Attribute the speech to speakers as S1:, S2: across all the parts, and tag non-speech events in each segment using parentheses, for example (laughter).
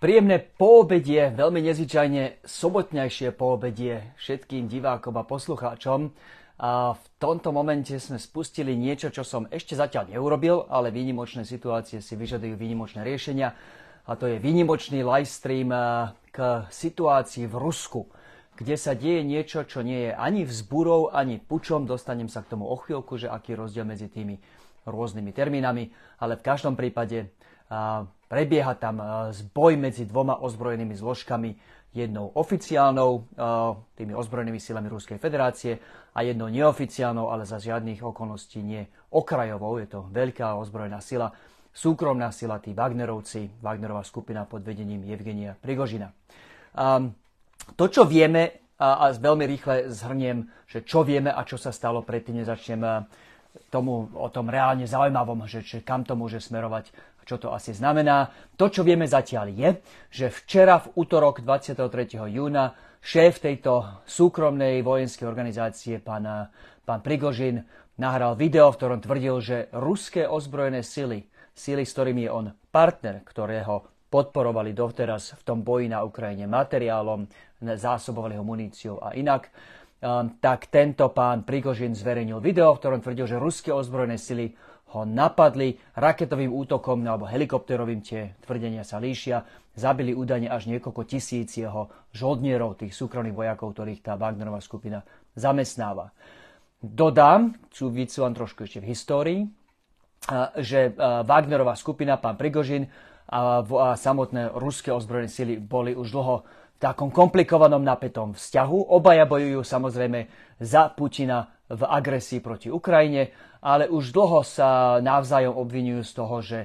S1: Príjemné poobedie, veľmi nezvyčajne sobotnejšie poobedie všetkým divákom a poslucháčom. A v tomto momente sme spustili niečo, čo som ešte zatiaľ neurobil, ale výnimočné situácie si vyžadujú výnimočné riešenia. A to je výnimočný livestream k situácii v Rusku, kde sa deje niečo, čo nie je ani vzburou, ani pučom. Dostanem sa k tomu o chvíľku, že aký rozdiel medzi tými rôznymi termínami, ale v každom prípade Prebieha tam zboj medzi dvoma ozbrojenými zložkami, jednou oficiálnou, tými ozbrojenými silami Ruskej federácie a jednou neoficiálnou, ale za žiadnych okolností nie okrajovou. Je to veľká ozbrojená sila, súkromná sila, tí Wagnerovci, Wagnerová skupina pod vedením Evgenia Prigožina. To, čo vieme, a veľmi rýchle zhrniem, že čo vieme a čo sa stalo predtým, nezačnem tomu o tom reálne zaujímavom, že, že kam to môže smerovať čo to asi znamená. To, čo vieme zatiaľ je, že včera v útorok 23. júna šéf tejto súkromnej vojenskej organizácie, pán, pán Prigožin, nahral video, v ktorom tvrdil, že ruské ozbrojené sily, sily, s ktorými je on partner, ktorého podporovali doteraz v tom boji na Ukrajine materiálom, zásobovali ho muníciou a inak, um, tak tento pán Prigožin zverejnil video, v ktorom tvrdil, že ruské ozbrojené sily ho napadli raketovým útokom alebo helikopterovým, tie tvrdenia sa líšia, zabili údajne až niekoľko tisíc jeho žoldnierov, tých súkromných vojakov, ktorých tá Wagnerová skupina zamestnáva. Dodám, chcú len trošku ešte v histórii, že Wagnerová skupina, pán Prigožin a samotné ruské ozbrojené sily boli už dlho v takom komplikovanom napätom vzťahu. Obaja bojujú samozrejme za Putina v agresii proti Ukrajine, ale už dlho sa navzájom obvinujú z toho, že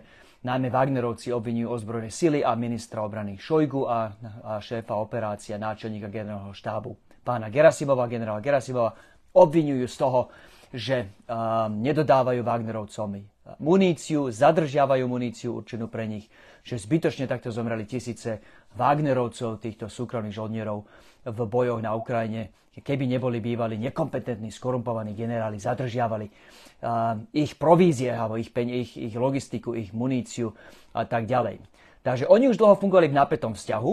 S1: najmä Wagnerovci obvinujú ozbrojené sily a ministra obrany Šojgu a, a šéfa operácia, náčelníka generálneho štábu pána Gerasimova, generála Gerasimova, obvinujú z toho, že um, nedodávajú Wagnerovcom muníciu, zadržiavajú muníciu určenú pre nich, že zbytočne takto zomreli tisíce Wagnerovcov, týchto súkromných žoldnierov v bojoch na Ukrajine, keby neboli bývali nekompetentní, skorumpovaní generáli, zadržiavali uh, ich provízie, alebo ich, ich, ich logistiku, ich muníciu a tak ďalej. Takže oni už dlho fungovali v napätom vzťahu.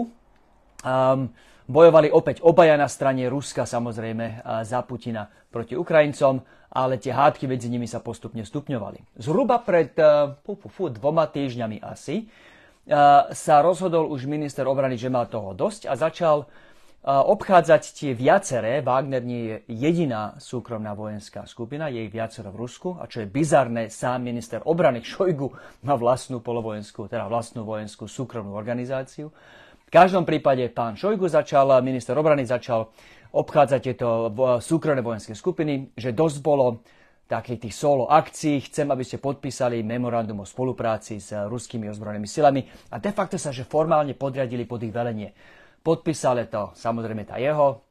S1: Um, bojovali opäť obaja na strane Ruska, samozrejme, za Putina proti Ukrajincom, ale tie hádky medzi nimi sa postupne stupňovali. Zhruba pred uh, fu, fu, fu, dvoma týždňami asi sa rozhodol už minister obrany, že má toho dosť a začal obchádzať tie viaceré. Wagner nie je jediná súkromná vojenská skupina, je ich viacero v Rusku. A čo je bizarné, sám minister obrany Šojgu má vlastnú polovojenskú, teda vlastnú vojenskú súkromnú organizáciu. V každom prípade pán Šojgu začal, minister obrany začal obchádzať tieto súkromné vojenské skupiny, že dosť bolo takých tých solo akcií. Chcem, aby ste podpísali memorandum o spolupráci s ruskými ozbrojenými silami a de facto sa, že formálne podriadili pod ich velenie. Podpísali to samozrejme tá jeho,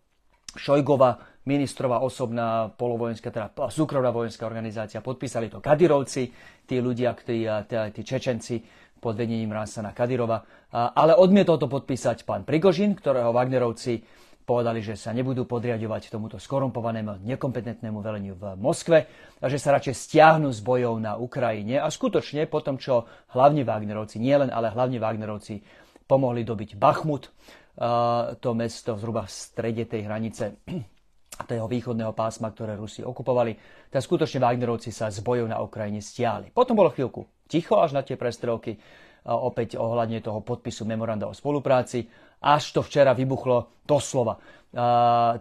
S1: Šojgova, ministrová osobná polovojenská, teda súkromná vojenská organizácia, podpísali to Kadirovci, tí ľudia, tí, tí, tí Čečenci pod vedením Ransana Kadirova, ale odmietol to podpísať pán Prigožin, ktorého Wagnerovci povedali, že sa nebudú podriadovať tomuto skorumpovanému, nekompetentnému veleniu v Moskve a že sa radšej stiahnu z bojov na Ukrajine. A skutočne po tom, čo hlavne Wagnerovci, nielen, ale hlavne Wagnerovci pomohli dobiť Bachmut, to mesto zhruba v strede tej hranice (clears throat) toho východného pásma, ktoré Rusi okupovali, tak skutočne Wagnerovci sa z bojov na Ukrajine stiahli. Potom bolo chvíľku ticho až na tie prestrelky, opäť ohľadne toho podpisu memoranda o spolupráci, až to včera vybuchlo doslova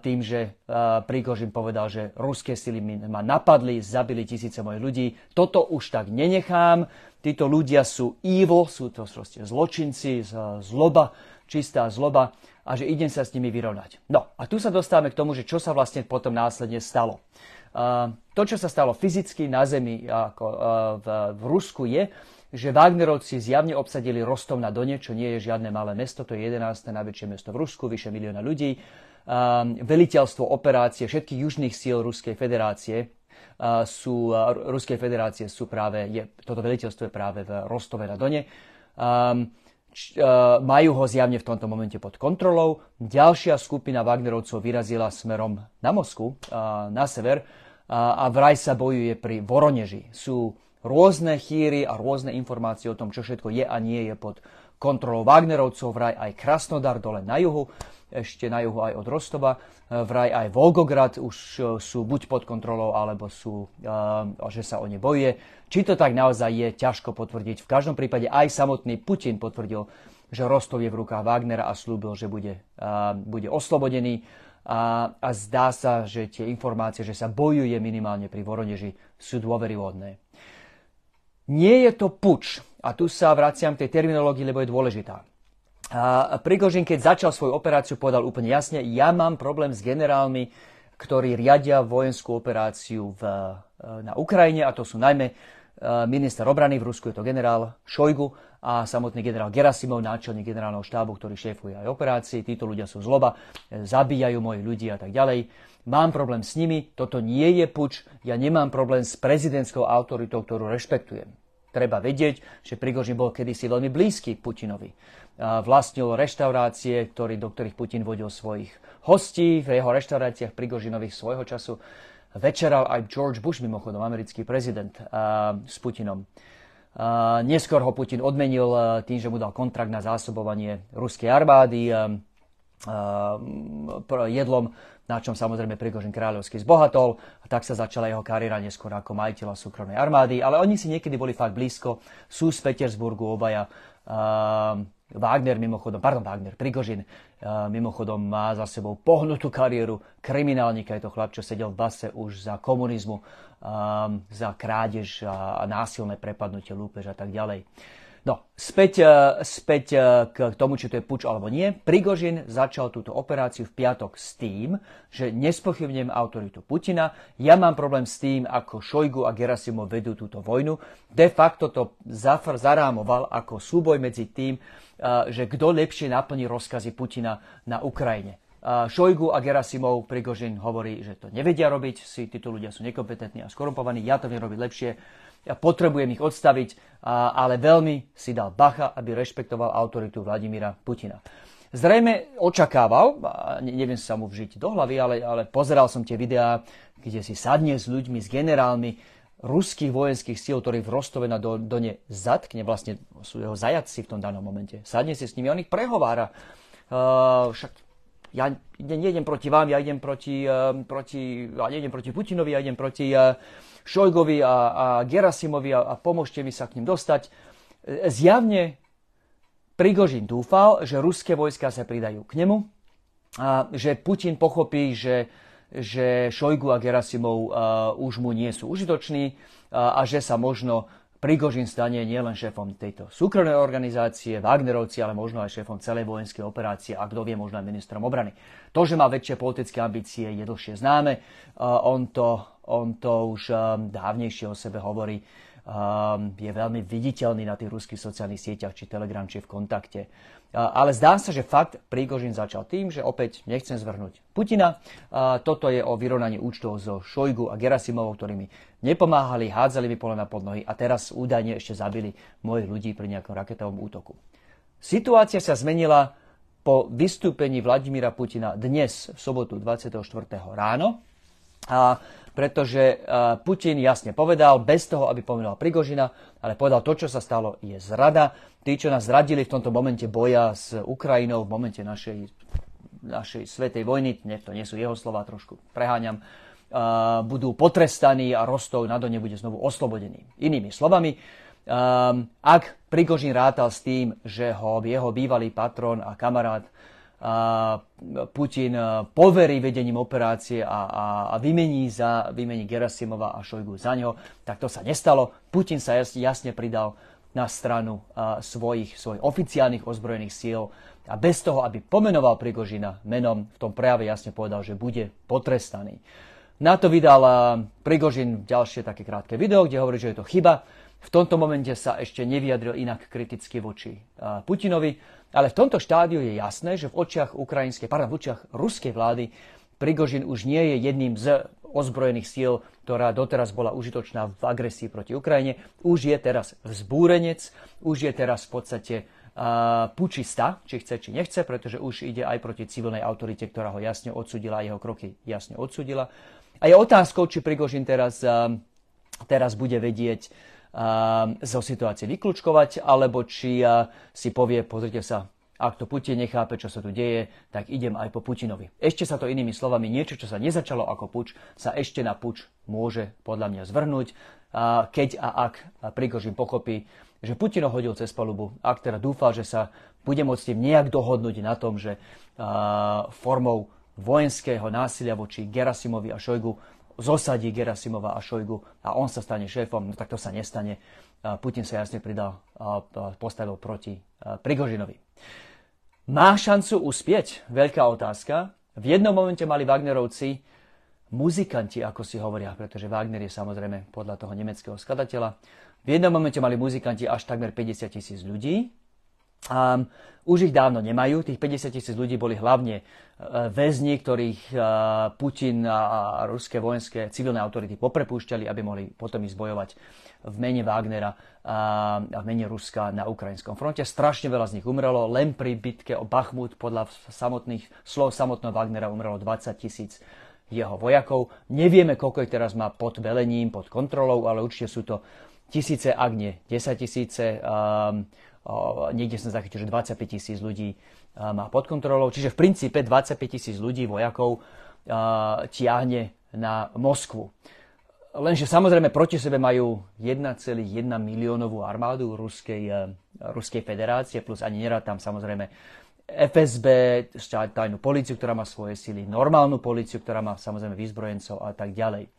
S1: tým, že Príkožin povedal, že ruské sily ma napadli, zabili tisíce mojich ľudí. Toto už tak nenechám. Títo ľudia sú evil, sú to zločinci, zloba čistá zloba a že idem sa s nimi vyrovnať. No a tu sa dostávame k tomu, že čo sa vlastne potom následne stalo. To, čo sa stalo fyzicky na zemi ako, v Rusku je, že Wagnerovci zjavne obsadili Rostov na Done, čo nie je žiadne malé mesto, to je 11. najväčšie mesto v Rusku, vyše milióna ľudí. Uh, veliteľstvo operácie všetkých južných síl Ruskej federácie uh, sú, uh, Ruskej federácie sú práve, je, toto veliteľstvo je práve v Rostove na Done. Um, E, majú ho zjavne v tomto momente pod kontrolou. Ďalšia skupina Wagnerovcov vyrazila smerom na Moskvu, na sever a vraj sa bojuje pri Voroneži. Sú rôzne chýry a rôzne informácie o tom, čo všetko je a nie je pod kontrolou Wagnerovcov, vraj aj Krasnodar dole na juhu, ešte na juhu aj od Rostova, vraj aj Volgograd už e, sú buď pod kontrolou, alebo sú, e, že sa o ne bojuje. Či to tak naozaj je, ťažko potvrdiť. V každom prípade aj samotný Putin potvrdil, že Rostov je v rukách Wagnera a slúbil, že bude, bude oslobodený. A, a zdá sa, že tie informácie, že sa bojuje minimálne pri Voroneži, sú dôveryhodné. Nie je to puč, a tu sa vraciam k tej terminológii, lebo je dôležitá. A Prigožin, keď začal svoju operáciu, povedal úplne jasne, ja mám problém s generálmi, ktorí riadia vojenskú operáciu v, e, na Ukrajine, a to sú najmä e, minister obrany, v Rusku je to generál Šojgu a samotný generál Gerasimov, náčelník generálneho štábu, ktorý šéfuje aj operácii. Títo ľudia sú zloba, e, zabíjajú moji ľudí a tak ďalej. Mám problém s nimi, toto nie je puč, ja nemám problém s prezidentskou autoritou, ktorú rešpektujem. Treba vedieť, že Prigožin bol kedysi veľmi blízky Putinovi. Vlastnil reštaurácie, ktorý, do ktorých Putin vodil svojich hostí. V jeho reštauráciách Prigožinových svojho času večeral aj George Bush, mimochodom americký prezident, s Putinom. Neskôr ho Putin odmenil tým, že mu dal kontrakt na zásobovanie ruskej armády jedlom na čom samozrejme Prigožin kráľovský zbohatol a tak sa začala jeho kariéra neskôr ako majiteľa súkromnej armády, ale oni si niekedy boli fakt blízko, sú z Petersburgu obaja. Uh, Wagner mimochodom, pardon, Wagner, Prigožin uh, mimochodom má za sebou pohnutú kariéru kriminálnika, je to chlap, čo sedel v base už za komunizmu, um, za krádež a, a násilné prepadnutie, lúpež a tak ďalej. No, späť, e, späť e, k tomu, či to je puč alebo nie. Prigožin začal túto operáciu v piatok s tým, že nespochybnem autoritu Putina. Ja mám problém s tým, ako Šojgu a Gerasimov vedú túto vojnu. De facto to Zafar zarámoval ako súboj medzi tým, e, že kto lepšie naplní rozkazy Putina na Ukrajine. Šojgu a Gerasimov Prigožin hovorí, že to nevedia robiť, si títo ľudia sú nekompetentní a skorumpovaní, ja to viem robiť lepšie ja potrebujem ich odstaviť, ale veľmi si dal bacha, aby rešpektoval autoritu Vladimíra Putina. Zrejme očakával, neviem sa mu vžiť do hlavy, ale, ale pozeral som tie videá, kde si sadne s ľuďmi, s generálmi ruských vojenských síl, ktorí v Rostove na Done zatkne, vlastne sú jeho zajatci v tom danom momente. Sadne si s nimi, on ich prehovára. Uh, však ja nejdem proti vám, ja idem proti, uh, proti, ja nejdem proti Putinovi, ja idem proti uh, Šojgovi a, a Gerasimovi a, a pomôžte mi sa k ním dostať. Zjavne Prigožin dúfal, že ruské vojska sa pridajú k nemu a že Putin pochopí, že, že Šojgu a Gerasimov uh, už mu nie sú užitoční uh, a že sa možno Prigožin stane nielen šéfom tejto súkromnej organizácie, Wagnerovci, ale možno aj šéfom celej vojenskej operácie a kto vie, možno aj ministrom obrany. To, že má väčšie politické ambície, je dlhšie známe. On to, on to už um, dávnejšie o sebe hovorí. Um, je veľmi viditeľný na tých ruských sociálnych sieťach, či Telegram, či v kontakte. Ale zdá sa, že fakt Prigožin začal tým, že opäť nechcem zvrhnúť Putina. Toto je o vyrovnaní účtov zo Šojgu a Gerasimovou, ktorými nepomáhali, hádzali mi pole na podnohy a teraz údajne ešte zabili mojich ľudí pri nejakom raketovom útoku. Situácia sa zmenila po vystúpení Vladimíra Putina dnes, v sobotu 24. ráno. A pretože Putin jasne povedal, bez toho, aby pomenoval Prigožina, ale povedal, to, čo sa stalo, je zrada tí, čo nás zradili v tomto momente boja s Ukrajinou, v momente našej, našej svetej vojny, nie, to nie sú jeho slova, trošku preháňam, uh, budú potrestaní a Rostov na Done bude znovu oslobodený. Inými slovami, um, ak Prigožin rátal s tým, že ho jeho bývalý patron a kamarát Putin poverí vedením operácie a, a, a vymení, za, vymení Gerasimova a Šojgu za ňo, tak to sa nestalo. Putin sa jasne, pridal na stranu svojich, svojich oficiálnych ozbrojených síl a bez toho, aby pomenoval Prigožina menom, v tom prejave jasne povedal, že bude potrestaný. Na to vydal Prigožin ďalšie také krátke video, kde hovorí, že je to chyba. V tomto momente sa ešte nevyjadril inak kriticky voči Putinovi, ale v tomto štádiu je jasné, že v očiach ukrajinskej, pardon, v očiach ruskej vlády Prigožin už nie je jedným z ozbrojených síl, ktorá doteraz bola užitočná v agresii proti Ukrajine, už je teraz vzbúrenec, už je teraz v podstate uh, pučista, či chce, či nechce, pretože už ide aj proti civilnej autorite, ktorá ho jasne odsudila jeho kroky jasne odsudila. A je otázkou, či Prigožin teraz, uh, teraz bude vedieť zo situácie vyklúčkovať, alebo či si povie, pozrite sa, ak to Putin nechápe, čo sa tu deje, tak idem aj po Putinovi. Ešte sa to inými slovami, niečo, čo sa nezačalo ako puč, sa ešte na puč môže podľa mňa zvrhnúť, keď a ak Prigožin pochopí, že Putin ho hodil cez palubu, ak teda dúfa, že sa bude môcť tým nejak dohodnúť na tom, že formou vojenského násilia voči Gerasimovi a Šojgu zosadí Gerasimova a Šojgu a on sa stane šéfom, no tak to sa nestane. Putin sa jasne pridal, postavil proti Prigožinovi. Má šancu uspieť? Veľká otázka. V jednom momente mali Wagnerovci muzikanti, ako si hovoria, pretože Wagner je samozrejme podľa toho nemeckého skladateľa. V jednom momente mali muzikanti až takmer 50 tisíc ľudí. Um, už ich dávno nemajú. Tých 50 tisíc ľudí boli hlavne uh, väzni, ktorých uh, Putin a ruské vojenské civilné autority poprepúšťali, aby mohli potom ísť bojovať v mene Wagnera a v mene Ruska na ukrajinskom fronte. Strašne veľa z nich umrelo. Len pri bitke o Bachmut podľa samotných slov samotného Wagnera umrelo 20 tisíc jeho vojakov. Nevieme, koľko ich teraz má pod velením, pod kontrolou, ale určite sú to tisíce, ak nie 10 tisíce. Um, niekde som zachytil, že 25 tisíc ľudí má pod kontrolou. Čiže v princípe 25 tisíc ľudí, vojakov, tiahne na Moskvu. Lenže samozrejme proti sebe majú 1,1 miliónovú armádu Ruskej, Ruskej federácie, plus ani nerad tam samozrejme FSB, tajnú policiu, ktorá má svoje sily, normálnu policiu, ktorá má samozrejme výzbrojencov a tak ďalej.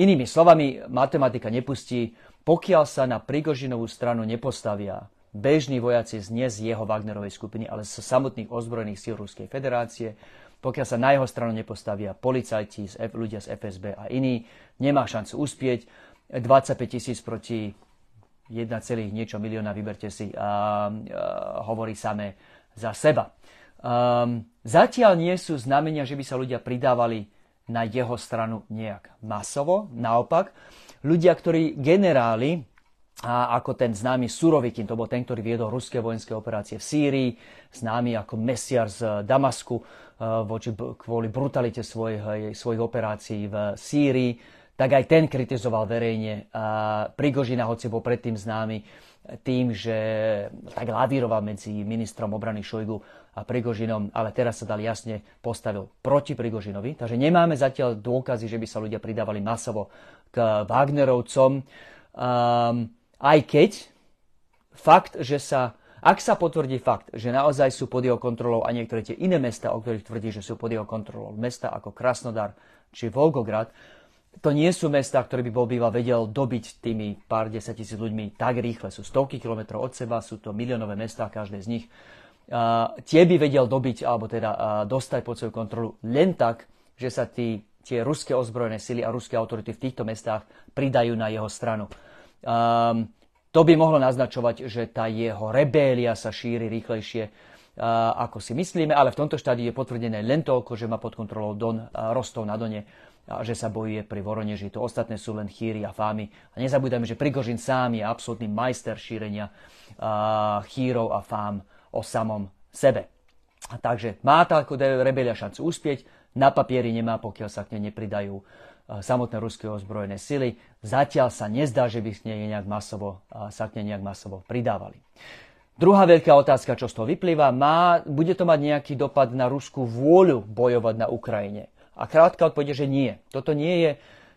S1: Inými slovami, matematika nepustí, pokiaľ sa na Prigožinovú stranu nepostavia bežní vojaci nie z jeho Wagnerovej skupiny, ale z samotných ozbrojených síl Ruskej federácie, pokiaľ sa na jeho stranu nepostavia policajti, ľudia z FSB a iní, nemá šancu uspieť. 25 tisíc proti 1, niečo milióna, vyberte si, a, a, hovorí samé za seba. Um, zatiaľ nie sú znamenia, že by sa ľudia pridávali na jeho stranu nejak masovo. Naopak, ľudia, ktorí generáli, a ako ten známy Surovikin, to bol ten, ktorý viedol ruské vojenské operácie v Sýrii, známy ako Mesiar z Damasku, e, voči, kvôli brutalite svojich, svojich operácií v Sýrii, tak aj ten kritizoval verejne Prigožina, hoci bol predtým známy tým, že tak lavíroval medzi ministrom obrany Šojgu a Prigožinom, ale teraz sa dal jasne postavil proti Prigožinovi. Takže nemáme zatiaľ dôkazy, že by sa ľudia pridávali masovo k Wagnerovcom. Um, aj keď fakt, že sa, ak sa potvrdí fakt, že naozaj sú pod jeho kontrolou a niektoré tie iné mesta, o ktorých tvrdí, že sú pod jeho kontrolou, mesta ako Krasnodar či Volgograd, to nie sú mesta, ktoré by bol býval vedel dobiť tými pár desať tisíc ľuďmi tak rýchle. Sú stovky kilometrov od seba, sú to miliónové mesta, každé z nich. Uh, tie by vedel dobiť, alebo teda uh, dostať pod svoju kontrolu len tak, že sa tí, tie ruské ozbrojené sily a ruské autority v týchto mestách pridajú na jeho stranu. Um, to by mohlo naznačovať, že tá jeho rebélia sa šíri rýchlejšie, uh, ako si myslíme, ale v tomto štádiu je potvrdené len toľko, že má pod kontrolou Don, uh, Rostov na Done a že sa bojuje pri Voroneži. To ostatné sú len chýry a fámy. A nezabúdajme, že Prigožin sám je absolútny majster šírenia uh, chýrov a fám o samom sebe. Takže má tá rebelia šancu uspieť, na papieri nemá, pokiaľ sa k nej nepridajú samotné ruské ozbrojené sily. Zatiaľ sa nezdá, že by nejak masovo, sa k nej nejak masovo pridávali. Druhá veľká otázka, čo z toho vyplýva, má, bude to mať nejaký dopad na ruskú vôľu bojovať na Ukrajine? A krátka odpoveď, že nie. Toto nie je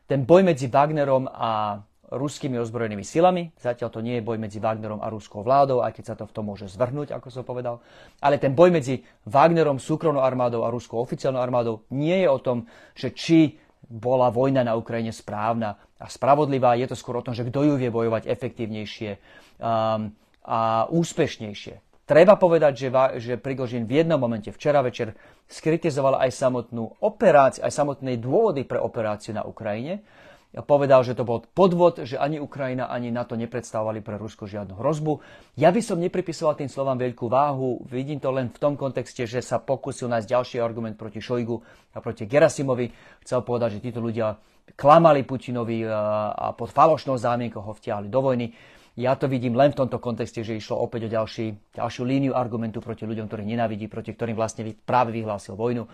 S1: ten boj medzi Wagnerom a ruskými ozbrojenými silami. Zatiaľ to nie je boj medzi Wagnerom a ruskou vládou, aj keď sa to v tom môže zvrhnúť, ako som povedal. Ale ten boj medzi Wagnerom, súkromnou armádou a ruskou oficiálnou armádou nie je o tom, že či bola vojna na Ukrajine správna a spravodlivá. Je to skôr o tom, že kto ju vie bojovať efektívnejšie um, a úspešnejšie. Treba povedať, že, že Prigožin v jednom momente včera večer skritizoval aj samotnú operáciu, aj samotné dôvody pre operáciu na Ukrajine povedal, že to bol podvod, že ani Ukrajina, ani NATO nepredstavovali pre Rusko žiadnu hrozbu. Ja by som nepripisoval tým slovám veľkú váhu, vidím to len v tom kontexte, že sa pokusil nájsť ďalší argument proti Šojgu a proti Gerasimovi. Chcel povedať, že títo ľudia klamali Putinovi e, a pod falošnou zámienkou ho vtiahli do vojny. Ja to vidím len v tomto kontexte, že išlo opäť o ďalší, ďalšiu líniu argumentu proti ľuďom, ktorých nenávidí, proti ktorým vlastne práve vyhlásil vojnu.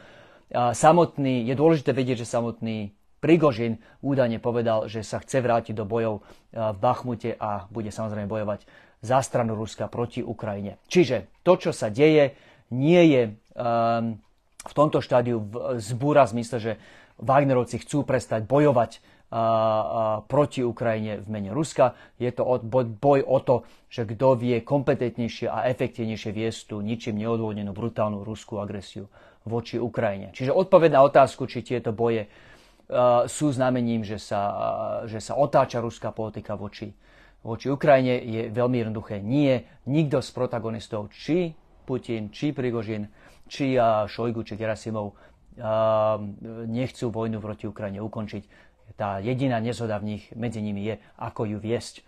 S1: Samotný, je dôležité vedieť, že samotný Prigožin údajne povedal, že sa chce vrátiť do bojov v Bachmute a bude samozrejme bojovať za stranu Ruska proti Ukrajine. Čiže to, čo sa deje, nie je um, v tomto štádiu zbúra v zmysle, že Wagnerovci chcú prestať bojovať proti Ukrajine v mene Ruska. Je to boj o to, že kto vie kompetentnejšie a efektívnejšie viesť tú ničím neodvodnenú brutálnu ruskú agresiu voči Ukrajine. Čiže odpoveď na otázku, či tieto boje sú znamením, že sa, že sa otáča ruská politika voči, voči Ukrajine, je veľmi jednoduché. Nie. Nikto z protagonistov, či Putin, či Prigožin, či Šojgu, či Gerasimov, nechcú vojnu proti Ukrajine ukončiť tá jediná nezhoda v nich, medzi nimi je, ako ju viesť.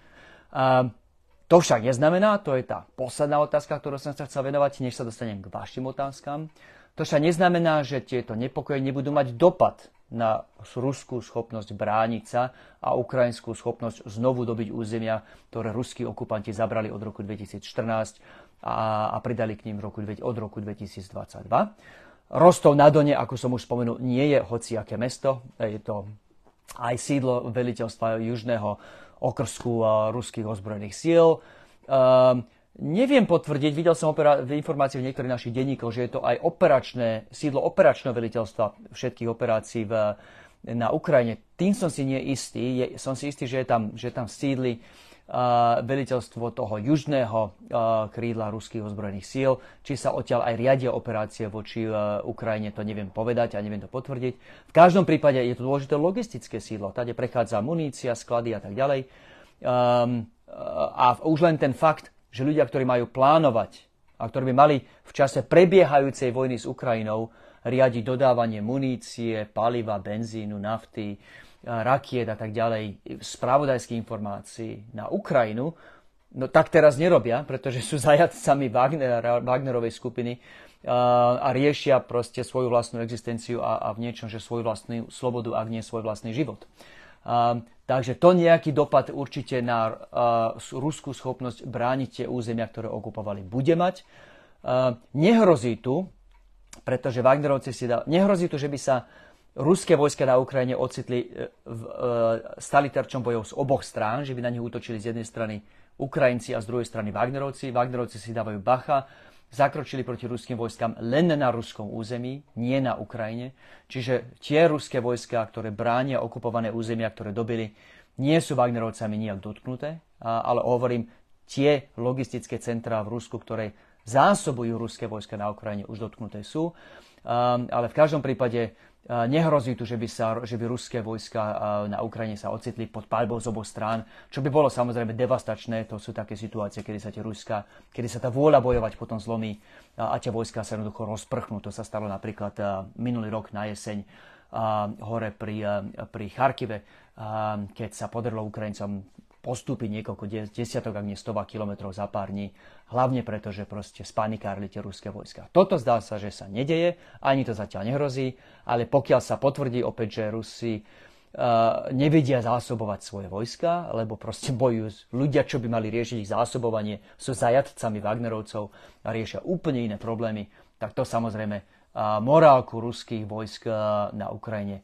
S1: To však neznamená, to je tá posledná otázka, ktorú som sa chcel venovať, než sa dostanem k vašim otázkam. To však neznamená, že tieto nepokoje nebudú mať dopad na ruskú schopnosť brániť sa a ukrajinskú schopnosť znovu dobiť územia, ktoré ruskí okupanti zabrali od roku 2014 a, a pridali k ním roku, od roku 2022. Rostov na Done, ako som už spomenul, nie je hociaké mesto. Je to aj sídlo veliteľstva južného okrsku ruských ozbrojených síl. Um, neviem potvrdiť, videl som opera- informácie v niektorých našich denníkoch, že je to aj operačné, sídlo operačného veliteľstva všetkých operácií v, na Ukrajine. Tým som si nie istý. Je, som si istý, že je tam, že tam sídli veliteľstvo toho južného krídla ruských ozbrojených síl. Či sa odtiaľ aj riadia operácie voči Ukrajine, to neviem povedať a neviem to potvrdiť. V každom prípade je to dôležité logistické sídlo. Tade prechádza munícia, sklady a tak ďalej. Um, a už len ten fakt, že ľudia, ktorí majú plánovať a ktorí by mali v čase prebiehajúcej vojny s Ukrajinou riadiť dodávanie munície, paliva, benzínu, nafty, rakiet a tak ďalej, spravodajských informácií na Ukrajinu, no tak teraz nerobia, pretože sú zajadcami Wagner, Wagnerovej skupiny a riešia proste svoju vlastnú existenciu a, a v niečom, že svoju vlastnú slobodu, ak nie svoj vlastný život. A, takže to nejaký dopad určite na a, ruskú schopnosť brániť tie územia, ktoré okupovali, bude mať. A, nehrozí tu, pretože Wagnerovci si dá, nehrozí tu, že by sa ruské vojska na Ukrajine ocitli, e, v, e, stali terčom bojov z oboch strán, že by na nich útočili z jednej strany Ukrajinci a z druhej strany Wagnerovci. Wagnerovci si dávajú bacha, zakročili proti ruským vojskám len na ruskom území, nie na Ukrajine. Čiže tie ruské vojska, ktoré bránia okupované územia, ktoré dobili, nie sú Wagnerovcami nijak dotknuté, ale hovorím, tie logistické centrá v Rusku, ktoré zásobujú ruské vojska na Ukrajine, už dotknuté sú. Ale v každom prípade nehrozí tu, že by, sa, že by ruské vojska na Ukrajine sa ocitli pod palbou z oboch strán, čo by bolo samozrejme devastačné. To sú také situácie, kedy sa tie Ruska, kedy sa tá vôľa bojovať potom zlomí a tie vojska sa jednoducho rozprchnú. To sa stalo napríklad minulý rok na jeseň hore pri, pri Charkive, keď sa podarilo Ukrajincom postúpiť niekoľko desiatok, ak nie stová kilometrov za pár dní, hlavne preto, že proste spanikárli tie ruské vojska. Toto zdá sa, že sa nedeje, ani to zatiaľ nehrozí, ale pokiaľ sa potvrdí opäť, že Rusi uh, nevedia zásobovať svoje vojska, lebo proste bojujú ľudia, čo by mali riešiť ich zásobovanie, sú zajadcami Wagnerovcov a riešia úplne iné problémy, tak to samozrejme uh, morálku ruských vojsk uh, na Ukrajine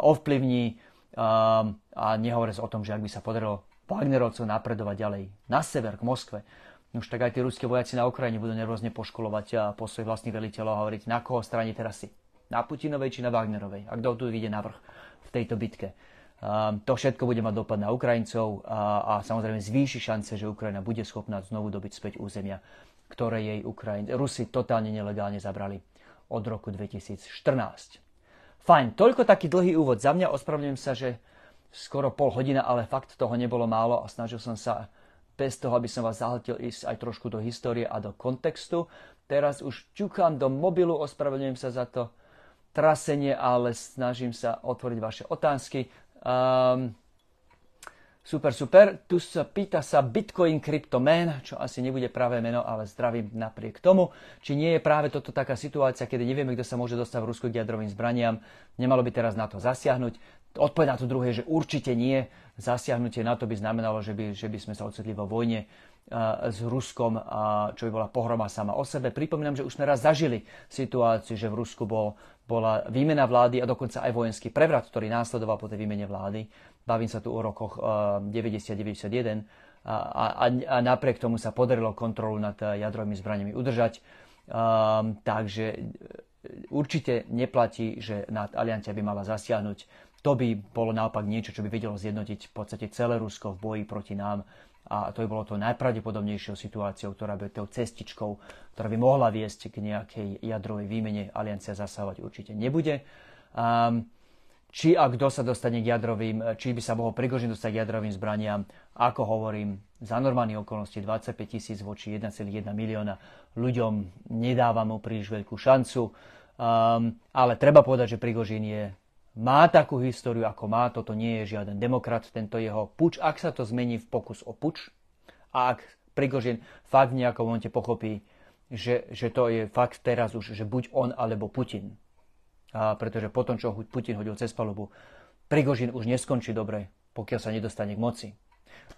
S1: ovplyvní a nehovoriac o tom, že ak by sa podarilo Wagnerovcov napredovať ďalej na sever, k Moskve. Už tak aj tí ruské vojaci na Ukrajine budú nervózne poškolovať a po svojich vlastných veliteľov hovoriť, na koho strane teraz si. Na Putinovej či na Wagnerovej. A kto tu ide na vrch v tejto bitke. Um, to všetko bude mať dopad na Ukrajincov a, a samozrejme zvýši šance, že Ukrajina bude schopná znovu dobiť späť územia, ktoré jej Ukrajin, Rusi totálne nelegálne zabrali od roku 2014. Fajn, toľko taký dlhý úvod za mňa. Ospravedlňujem sa, že skoro pol hodina, ale fakt toho nebolo málo a snažil som sa bez toho, aby som vás zahltil ísť aj trošku do histórie a do kontextu. Teraz už ťukám do mobilu, ospravedlňujem sa za to trasenie, ale snažím sa otvoriť vaše otázky. Um, Super, super. Tu sa pýta sa Bitcoin Cryptoman, čo asi nebude práve meno, ale zdravím napriek tomu. Či nie je práve toto taká situácia, kedy nevieme, kto sa môže dostať v Rusku k jadrovým zbraniam. Nemalo by teraz na to zasiahnuť. Odpoveď na to druhé, že určite nie. Zasiahnutie na to by znamenalo, že by, že by sme sa ocitli vo vojne s Ruskom, čo by bola pohroma sama o sebe. Pripomínam, že už sme raz zažili situáciu, že v Rusku bol, bola výmena vlády a dokonca aj vojenský prevrat, ktorý následoval po tej výmene vlády. Bavím sa tu o rokoch 90-91 a, a, a napriek tomu sa podarilo kontrolu nad jadrovými zbraniami udržať. Um, takže určite neplatí, že nad aliancia by mala zasiahnuť. To by bolo naopak niečo, čo by vedelo zjednotiť v podstate celé Rusko v boji proti nám a to by bolo to najpravdepodobnejšou situáciou, ktorá by tou cestičkou, ktorá by mohla viesť k nejakej jadrovej výmene. Aliancia zasahovať určite nebude. Um, či a kto sa dostane k jadrovým, či by sa mohol Prigožin dostať k jadrovým zbraniam, ako hovorím, za normálnych okolností 25 tisíc voči 1,1 milióna ľuďom nedáva mu príliš veľkú šancu. Um, ale treba povedať, že Prigožin je má takú históriu, ako má. Toto nie je žiaden demokrat, tento jeho puč. Ak sa to zmení v pokus o puč a ak Prigožin fakt v nejakom momente pochopí, že, že to je fakt teraz už, že buď on alebo Putin. A pretože potom, čo Putin hodil cez palubu, Prigožin už neskončí dobre, pokiaľ sa nedostane k moci.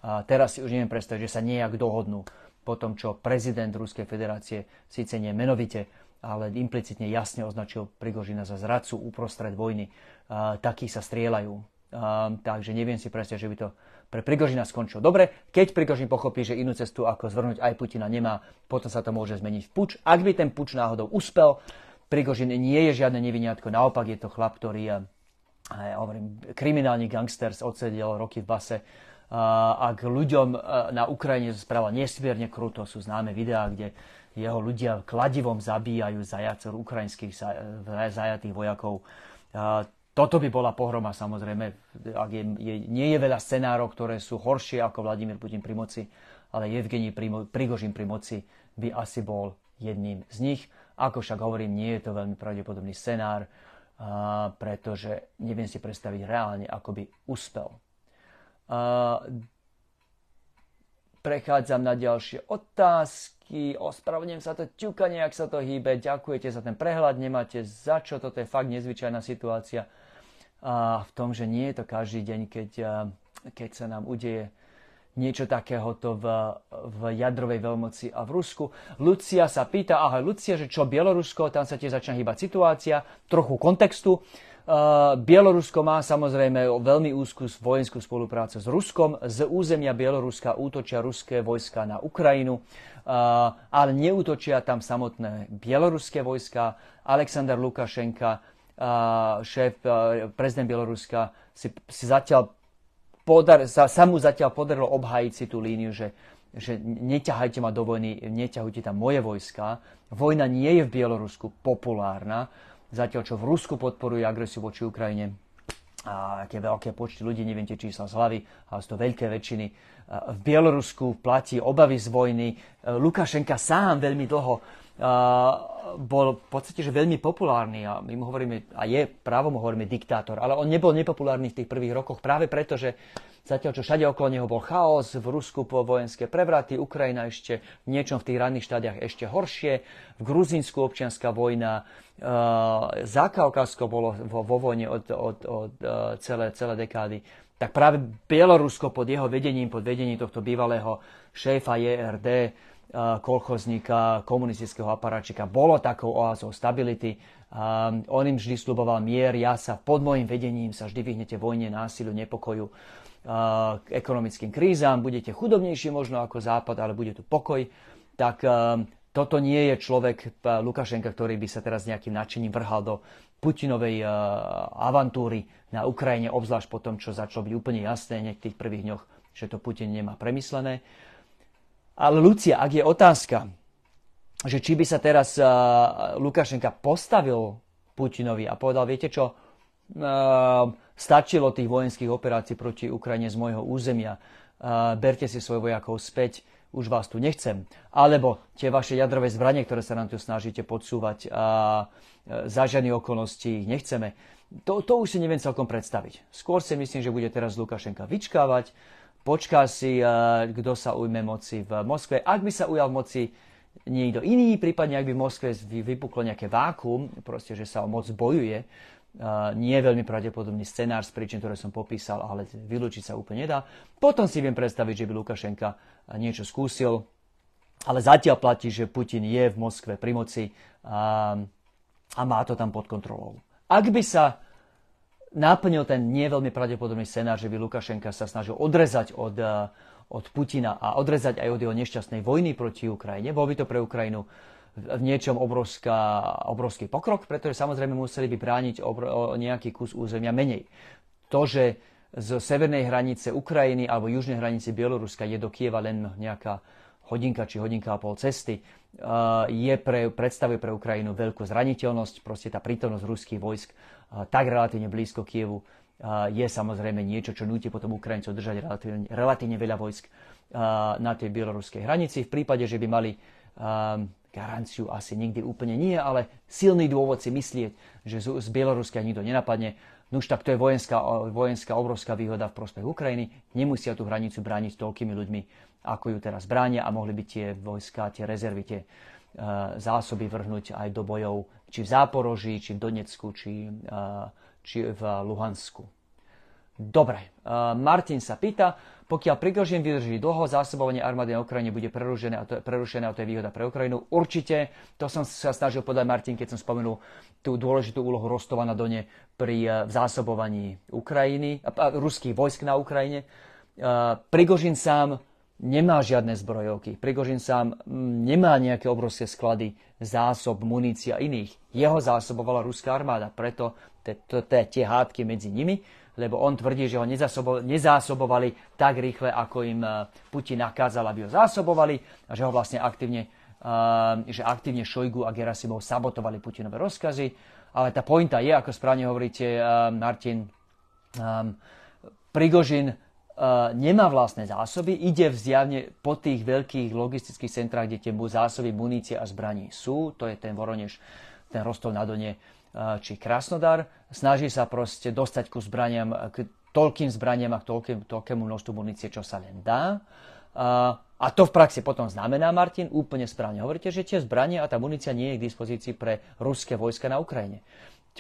S1: A teraz si už neviem predstaviť, že sa nejak dohodnú po tom, čo prezident Ruskej federácie síce nie menovite, ale implicitne jasne označil Prigožina za zradcu uprostred vojny. Uh, takí sa strieľajú. Uh, takže neviem si predstaviť, že by to pre Prigožina skončilo. Dobre, keď Prigožin pochopí, že inú cestu ako zvrhnúť aj Putina nemá, potom sa to môže zmeniť v puč. Ak by ten puč náhodou uspel, Prigožin nie je žiadne neviniatko, naopak je to chlap, ktorý je, ja hovorím, kriminálny gangster, odsedel roky v base. Uh, ak ľuďom na Ukrajine správa nesmierne kruto, sú známe videá, kde jeho ľudia kladivom zabíjajú zajacov, ukrajinských zajatých vojakov. Toto by bola pohroma samozrejme, ak je, je, nie je veľa scenárov, ktoré sú horšie ako Vladimír Putin pri moci, ale Evgení Prigožin pri moci by asi bol jedným z nich. Ako však hovorím, nie je to veľmi pravdepodobný scenár, pretože neviem si predstaviť reálne, ako by uspel. Prechádzam na ďalšie otázky. Ospravedlňujem sa to ťukanie, ak sa to hýbe. Ďakujete za ten prehľad, nemáte za čo. Toto je fakt nezvyčajná situácia. A v tom, že nie je to každý deň, keď, keď sa nám udeje niečo takéhoto v, v jadrovej veľmoci a v Rusku. Lucia sa pýta, aha, Lucia, že čo Bielorusko, tam sa tiež začína hýbať situácia, trochu kontextu. Bielorusko má samozrejme veľmi úzkú vojenskú spoluprácu s Ruskom. Z územia Bieloruska útočia ruské vojska na Ukrajinu, ale neútočia tam samotné bieloruské vojska. Aleksandr Lukašenka, šéf, prezident Bieloruska, si, si zatiaľ podar, sa, sa mu zatiaľ podarilo obhájiť si tú líniu, že že neťahajte ma do vojny, neťahujte tam moje vojska. Vojna nie je v Bielorusku populárna Zatiaľ, čo v Rusku podporuje agresiu voči Ukrajine, a aké veľké počty ľudí, neviem tie čísla z hlavy, ale sú to veľké väčšiny. V Bielorusku platí obavy z vojny. Lukašenka sám veľmi dlho bol v podstate že veľmi populárny a my mu hovoríme, a je právom hovoríme diktátor, ale on nebol nepopulárny v tých prvých rokoch práve preto, že Zatiaľ, čo všade okolo neho bol chaos, v Rusku po vojenské prevraty, Ukrajina ešte v niečom v tých ranných štádiach ešte horšie, v Gruzínsku občianská vojna, uh, Zakaukasko bolo vo, vo vojne od, od, od uh, celé, celé dekády, tak práve Bielorusko pod jeho vedením, pod vedením tohto bývalého šéfa JRD, kolchozníka, komunistického aparáčika, bolo takou oázou stability. Um, on im vždy sluboval mier, ja sa pod môjim vedením sa vždy vyhnete vojne, násiliu, nepokoju k ekonomickým krízam, budete chudobnejší možno ako Západ, ale bude tu pokoj, tak toto nie je človek Lukašenka, ktorý by sa teraz nejakým nadšením vrhal do Putinovej avantúry na Ukrajine, obzvlášť po tom, čo začalo byť úplne jasné v tých prvých dňoch, že to Putin nemá premyslené. Ale Lucia, ak je otázka, že či by sa teraz Lukašenka postavil Putinovi a povedal, viete čo, stačilo tých vojenských operácií proti Ukrajine z môjho územia, berte si svoj vojakov späť, už vás tu nechcem. Alebo tie vaše jadrové zbranie, ktoré sa nám tu snažíte podsúvať, a za žiadne okolnosti ich nechceme. To, to už si neviem celkom predstaviť. Skôr si myslím, že bude teraz Lukašenka vyčkávať, počká si, kto sa ujme moci v Moskve. Ak by sa ujal moci niekto iný, prípadne ak by v Moskve vypuklo nejaké vákum, proste, že sa o moc bojuje, nie je veľmi pravdepodobný scenár z príčin, ktoré som popísal, ale vylúčiť sa úplne nedá. Potom si viem predstaviť, že by Lukašenka niečo skúsil, ale zatiaľ platí, že Putin je v Moskve pri moci a má to tam pod kontrolou. Ak by sa naplnil ten nie veľmi pravdepodobný scenár, že by Lukašenka sa snažil odrezať od, od Putina a odrezať aj od jeho nešťastnej vojny proti Ukrajine, bol by to pre Ukrajinu v niečom obrovská, obrovský pokrok, pretože samozrejme museli by brániť o nejaký kus územia menej. To, že z severnej hranice Ukrajiny alebo južnej hranice Bieloruska je do Kieva len nejaká hodinka či hodinka a pol cesty, je pre, predstavuje pre Ukrajinu veľkú zraniteľnosť. Proste tá prítomnosť ruských vojsk tak relatívne blízko Kievu je samozrejme niečo, čo núti potom Ukrajincov držať relatívne, relatívne veľa vojsk na tej bieloruskej hranici. V prípade, že by mali garanciu asi nikdy úplne nie, ale silný dôvod si myslieť, že z, Bieloruska nikto nenapadne. No už tak to je vojenská, vojenská obrovská výhoda v prospech Ukrajiny. Nemusia tú hranicu brániť toľkými ľuďmi, ako ju teraz bránia a mohli by tie vojska, tie rezervy, tie zásoby vrhnúť aj do bojov, či v Záporoží, či v Donecku, či, či v Luhansku. Dobre, Martin sa pýta, pokiaľ Prigožin vydrží dlho, zásobovanie armády na Ukrajine bude prerušené a to je, prerušené a to je výhoda pre Ukrajinu. Určite, to som sa snažil povedať Martin, keď som spomenul tú dôležitú úlohu Rostova na Done pri zásobovaní Ukrajiny, a, a, ruských vojsk na Ukrajine. Prigožin sám nemá žiadne zbrojovky. Prigožin sám mm, nemá nejaké obrovské sklady zásob, munícia iných. Jeho zásobovala ruská armáda, preto tie hádky medzi nimi lebo on tvrdí, že ho nezásobovali tak rýchle, ako im e, Putin nakázal, aby ho zásobovali a že ho vlastne aktívne, e, že aktívne Šojgu a Gerasimov sabotovali Putinové rozkazy. Ale tá pointa je, ako správne hovoríte, e, Martin, Prigožin nemá vlastné zásoby, ide vzdiavne po tých veľkých logistických centrách, kde tie zásoby munície a zbraní sú, to je ten Voronež, ten Rostov na Done, či Krasnodar. Snaží sa proste dostať ku zbraniam, k toľkým zbraniam a k toľkým, toľkému množstvu munície, čo sa len dá. A to v praxi potom znamená, Martin, úplne správne hovoríte, že tie zbrania a tá munícia nie je k dispozícii pre ruské vojska na Ukrajine.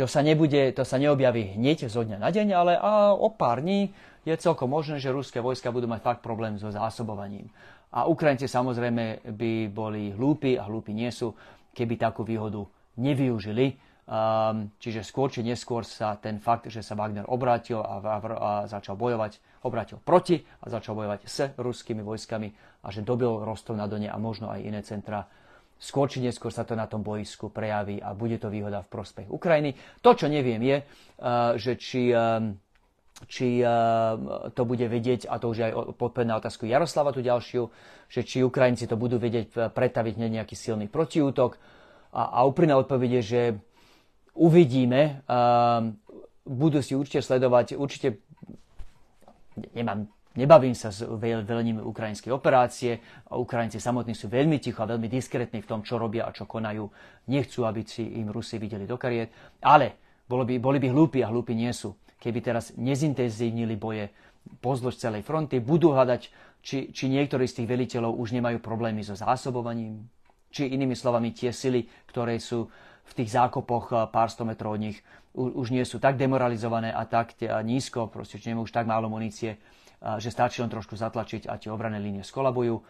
S1: To sa, nebude, to sa neobjaví hneď zo dňa na deň, ale a o pár dní je celkom možné, že ruské vojska budú mať fakt problém so zásobovaním. A Ukrajinci samozrejme by boli hlúpi a hlúpi nie sú, keby takú výhodu nevyužili Um, čiže skôr či neskôr sa ten fakt, že sa Wagner obrátil a, a, a začal bojovať, obrátil proti a začal bojovať s ruskými vojskami a že dobil Rostov na Done a možno aj iné centra. Skôr či neskôr sa to na tom boisku prejaví a bude to výhoda v prospech Ukrajiny. To, čo neviem, je, uh, že či, um, či uh, to bude vedieť, a to už aj podpoveď na otázku Jaroslava tu ďalšiu, že či Ukrajinci to budú vedieť pretaviť na nejaký silný protiútok. A, a úprimná odpoveď že uvidíme. Budú si určite sledovať, určite nemám, nebavím sa s velením ukrajinskej operácie. Ukrajinci samotní sú veľmi ticho a veľmi diskrétni v tom, čo robia a čo konajú. Nechcú, aby si im Rusi videli do kariet. Ale boli by, boli by hlúpi a hlúpi nie sú. Keby teraz nezintenzívnili boje pozdĺž celej fronty, budú hľadať, či, či niektorí z tých veliteľov už nemajú problémy so zásobovaním, či inými slovami tie sily, ktoré sú v tých zákopoch eh, pár sto metrov od nich už nie sú tak demoralizované a tak nízko, proste že nemajú už tak málo munície, že stačí len trošku zatlačiť a tie obrané línie skolabujú.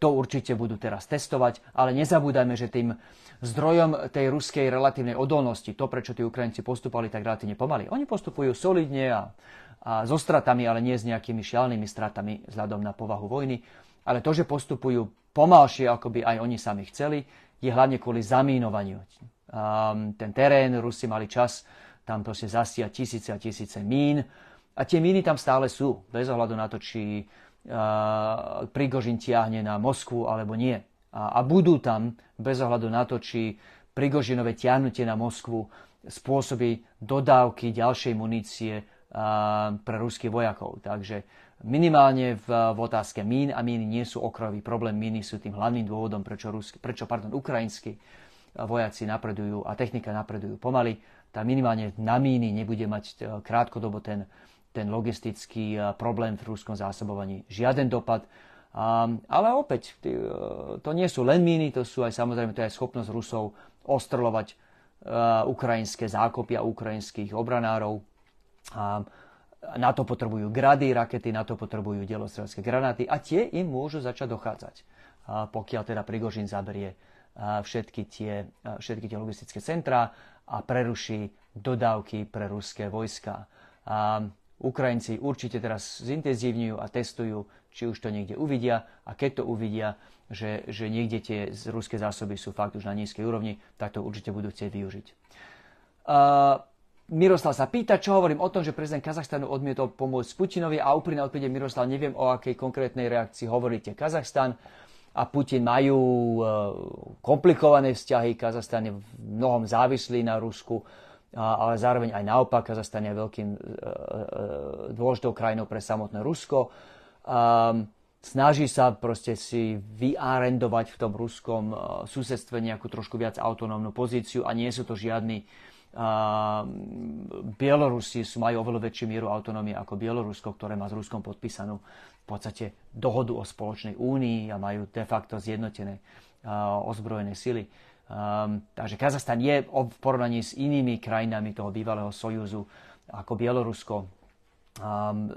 S1: To určite budú teraz testovať, ale nezabúdajme, že tým zdrojom tej ruskej relatívnej odolnosti, to prečo tí Ukrajinci postupovali tak relatívne pomaly, oni postupujú solidne a, a so stratami, ale nie s nejakými šialnými stratami vzhľadom na povahu vojny. Ale to, že postupujú pomalšie, ako by aj oni sami chceli, je hlavne kvôli zamínovaniu um, ten terén, Rusi mali čas tam proste zasiať tisíce a tisíce mín. A tie míny tam stále sú, bez ohľadu na to, či uh, Prigožin tiahne na Moskvu alebo nie. A, a budú tam, bez ohľadu na to, či Prigožinové tiahnutie na Moskvu spôsobí dodávky ďalšej munície pre ruských vojakov. Takže minimálne v, v otázke mín a míny nie sú okrajový problém, míny sú tým hlavným dôvodom, prečo, ruský, prečo pardon, ukrajinský vojaci napredujú a technika napredujú pomaly, tá minimálne na míny nebude mať e, krátkodobo ten, ten logistický e, problém v rúskom zásobovaní žiaden dopad. Ale opäť, e, to nie sú len míny, to sú aj samozrejme to je schopnosť Rusov ostrlovať ukrajinské zákopy a ukrajinských obranárov. Na to potrebujú grady, rakety, na to potrebujú delostrelské granáty a tie im môžu začať dochádzať, pokiaľ teda Prigožin zaberie všetky tie, všetky tie logistické centrá a preruší dodávky pre ruské vojska. Ukrajinci určite teraz zintenzívňujú a testujú, či už to niekde uvidia a keď to uvidia, že, že niekde tie ruské zásoby sú fakt už na nízkej úrovni, tak to určite budú chcieť využiť. Uh, Miroslav sa pýta, čo hovorím o tom, že prezident Kazachstanu odmietol pomôcť Putinovi a úprimne odpovede Miroslav, neviem o akej konkrétnej reakcii hovoríte. Kazachstan a Putin majú uh, komplikované vzťahy, Kazachstan je v mnohom závislý na Rusku, ale zároveň aj naopak Kazachstan je veľkým e, e, dôležitou krajinou pre samotné Rusko. Snaží sa proste si vyarendovať v tom ruskom e, susedstve nejakú trošku viac autonómnu pozíciu a nie sú to žiadni Bielorusi sú, majú oveľa väčšiu mieru autonómie ako Bielorusko, ktoré má s Ruskom podpísanú v podstate dohodu o spoločnej únii a majú de facto zjednotené ozbrojené sily. Um, takže Kazachstan je v porovnaní s inými krajinami toho bývalého sojuzu ako Bielorusko um,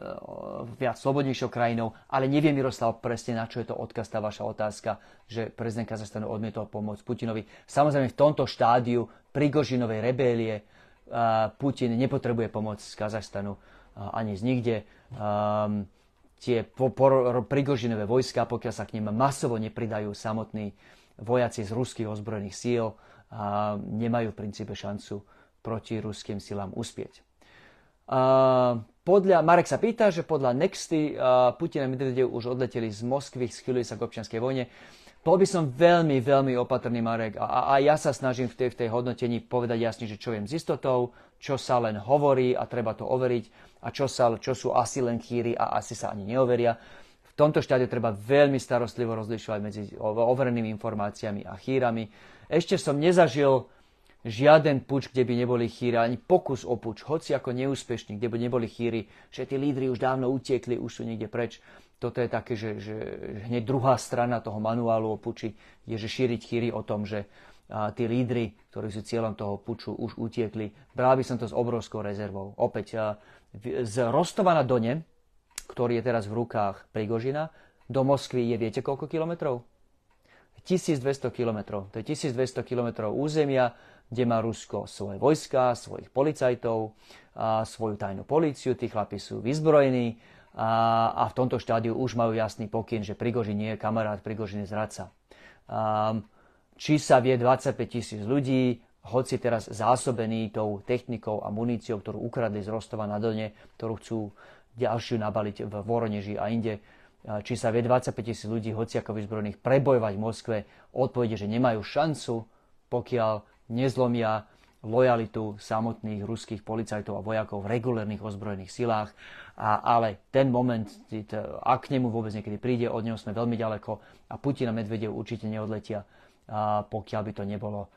S1: viac slobodnejšou krajinou, ale neviem, Miroslav, presne na čo je to odkaz tá vaša otázka, že prezident Kazachstanu odmietol pomôcť Putinovi. Samozrejme v tomto štádiu Prigožinovej rebélie uh, Putin nepotrebuje pomoc z Kazachstanu uh, ani z nikde. Um, tie po, po, Prigožinové vojska, pokiaľ sa k nim masovo nepridajú samotní vojaci z ruských ozbrojených síl a nemajú v princípe šancu proti ruským silám uspieť. A podľa, Marek sa pýta, že podľa Nexty Putin a Medvedev už odleteli z Moskvy, schylili sa k občianskej vojne. Bol by som veľmi, veľmi opatrný, Marek. A, a, ja sa snažím v tej, v tej hodnotení povedať jasne, že čo viem s istotou, čo sa len hovorí a treba to overiť a čo, sa, čo sú asi len chýry a asi sa ani neoveria. V tomto štádiu treba veľmi starostlivo rozlišovať medzi overenými informáciami a chýrami. Ešte som nezažil žiaden puč, kde by neboli chýry, ani pokus o puč, hoci ako neúspešný, kde by neboli chýry, že tí lídry už dávno utiekli, už sú niekde preč. Toto je také, že, že hneď druhá strana toho manuálu o puči je, že šíriť chýry o tom, že a tí lídry, ktorí sú cieľom toho puču, už utiekli. Bral by som to s obrovskou rezervou. Opäť z Rostova na Done, ktorý je teraz v rukách Prigožina, do Moskvy je viete koľko kilometrov? 1200 kilometrov. To je 1200 kilometrov územia, kde má Rusko svoje vojska, svojich policajtov, a svoju tajnú políciu, tí chlapi sú vyzbrojení a, a v tomto štádiu už majú jasný pokyn, že Prigožin nie je kamarát, Prigožin je zradca. A, či sa vie 25 tisíc ľudí, hoci teraz zásobený tou technikou a muníciou, ktorú ukradli z Rostova na Done, ktorú chcú ďalšiu nabaliť v Voroneži a inde. Či sa vie 25 tisíc ľudí, hoci ako vyzbrojených, prebojovať v Moskve, odpovede, že nemajú šancu, pokiaľ nezlomia lojalitu samotných ruských policajtov a vojakov v regulérnych ozbrojených silách. A, ale ten moment, ak k nemu vôbec niekedy príde, od neho sme veľmi ďaleko a Putin a Medvedev určite neodletia, a pokiaľ by to nebolo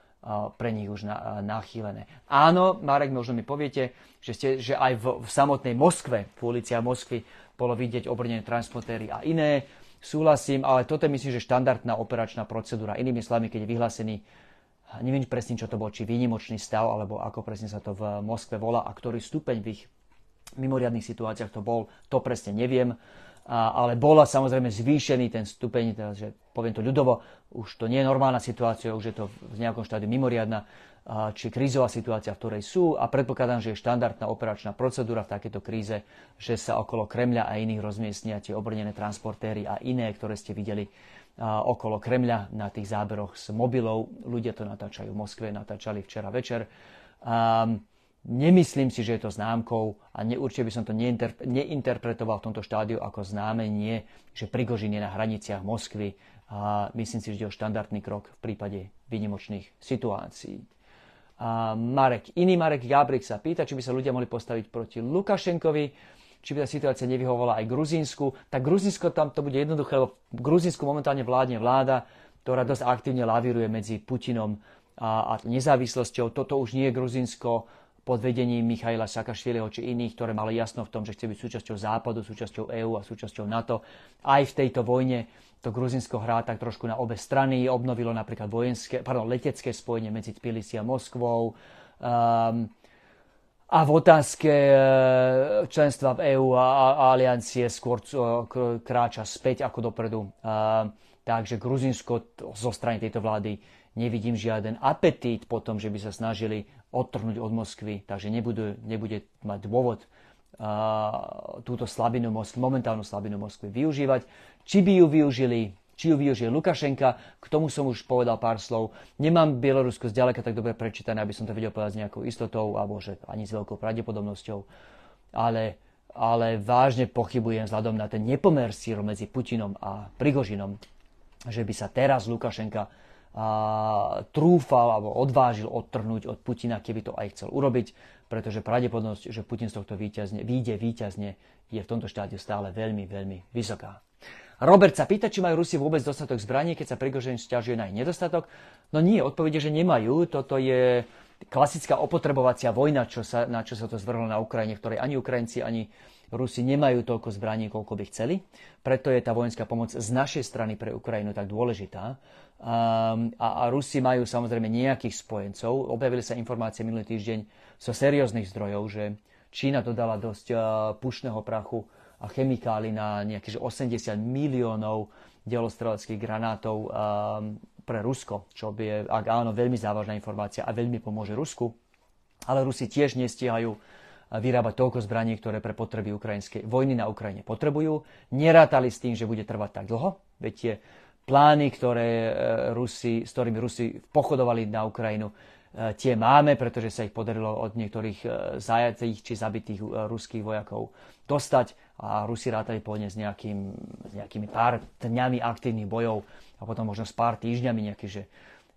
S1: pre nich už nachýlené. Áno, Marek, možno mi poviete, že, ste, že aj v, v samotnej Moskve, v uliciach Moskvy, bolo vidieť obrnené transportéry a iné. Súhlasím, ale toto je myslím, že štandardná operačná procedúra. Inými slovami, keď je vyhlásený, neviem presne, čo to bol, či výnimočný stav, alebo ako presne sa to v Moskve volá a ktorý stupeň v ich mimoriadných situáciách to bol, to presne neviem ale bola samozrejme zvýšený ten stupeň, teda, že poviem to ľudovo, už to nie je normálna situácia, už je to v nejakom štádiu mimoriadna či krízová situácia, v ktorej sú a predpokladám, že je štandardná operačná procedúra v takejto kríze, že sa okolo Kremľa a iných rozmiestnia tie obrnené transportéry a iné, ktoré ste videli okolo Kremľa na tých záberoch s mobilov. Ľudia to natáčajú v Moskve, natáčali včera večer. Um, Nemyslím si, že je to známkou a ne, určite by som to neinterpretoval v tomto štádiu ako znamenie, že Prigožin je na hraniciach Moskvy a myslím si, že je to štandardný krok v prípade výnimočných situácií. A Marek, iný Marek Gabrik sa pýta, či by sa ľudia mohli postaviť proti Lukašenkovi, či by tá situácia nevyhovovala aj Gruzínsku. Tak Gruzínsko tam to bude jednoduché, lebo v Gruzínsku momentálne vládne vláda, ktorá dosť aktívne lavíruje medzi Putinom a, a nezávislosťou. Toto už nie je Gruzínsko pod vedením Michaila Sakašviliho či iných, ktoré mali jasno v tom, že chce byť súčasťou Západu, súčasťou EÚ a súčasťou NATO aj v tejto vojne to Gruzinsko hrá tak trošku na obe strany. Obnovilo napríklad vojenské, pardon, letecké spojenie medzi Tbilisi a Moskvou. Um, a v otázke e, členstva v EÚ a, aliancie skôr kráča späť ako dopredu. Takže Gruzinsko zo strany tejto vlády nevidím žiaden apetít po tom, že by sa snažili odtrhnúť od Moskvy, takže nebude, nebude mať dôvod túto slabinu, momentálnu slabinu Moskvy využívať. Či by ju využili, či ju využije Lukašenka, k tomu som už povedal pár slov. Nemám Bielorusko zďaleka tak dobre prečítané, aby som to vedel povedať s nejakou istotou, alebo že ani s veľkou pravdepodobnosťou. Ale, ale vážne pochybujem vzhľadom na ten nepomer síl medzi Putinom a Prigožinom, že by sa teraz Lukašenka a, trúfal alebo odvážil odtrhnúť od Putina, keby to aj chcel urobiť, pretože pravdepodobnosť, že Putin z tohto víťazne, vyjde víťazne, je v tomto štádiu stále veľmi, veľmi vysoká. Robert sa pýta, či majú Rusi vôbec dostatok zbraní, keď sa Prigožen stiažuje na ich nedostatok. No nie, odpovede, že nemajú. Toto je klasická opotrebovacia vojna, čo sa, na čo sa to zvrhlo na Ukrajine, v ktorej ani Ukrajinci, ani Rusi nemajú toľko zbraní, koľko by chceli. Preto je tá vojenská pomoc z našej strany pre Ukrajinu tak dôležitá. Um, a, a Rusi majú samozrejme nejakých spojencov. Objavili sa informácie minulý týždeň zo so serióznych zdrojov, že Čína dodala dosť uh, pušného prachu a chemikály na nejakých 80 miliónov delostreleckých granátov um, pre Rusko, čo by je, ak áno, veľmi závažná informácia a veľmi pomôže Rusku. Ale Rusi tiež nestíhajú vyrábať toľko zbraní, ktoré pre potreby ukrajinskej vojny na Ukrajine potrebujú. Nerátali s tým, že bude trvať tak dlho, veď tie plány, ktoré uh, Rusi, s ktorými Rusi pochodovali na Ukrajinu, uh, tie máme, pretože sa ich podarilo od niektorých zajatých či zabitých ruských vojakov dostať a Rusi rátali pôvodne s, nejakým, s nejakými pár dňami aktívnych bojov a potom možno s pár týždňami nejakých, že,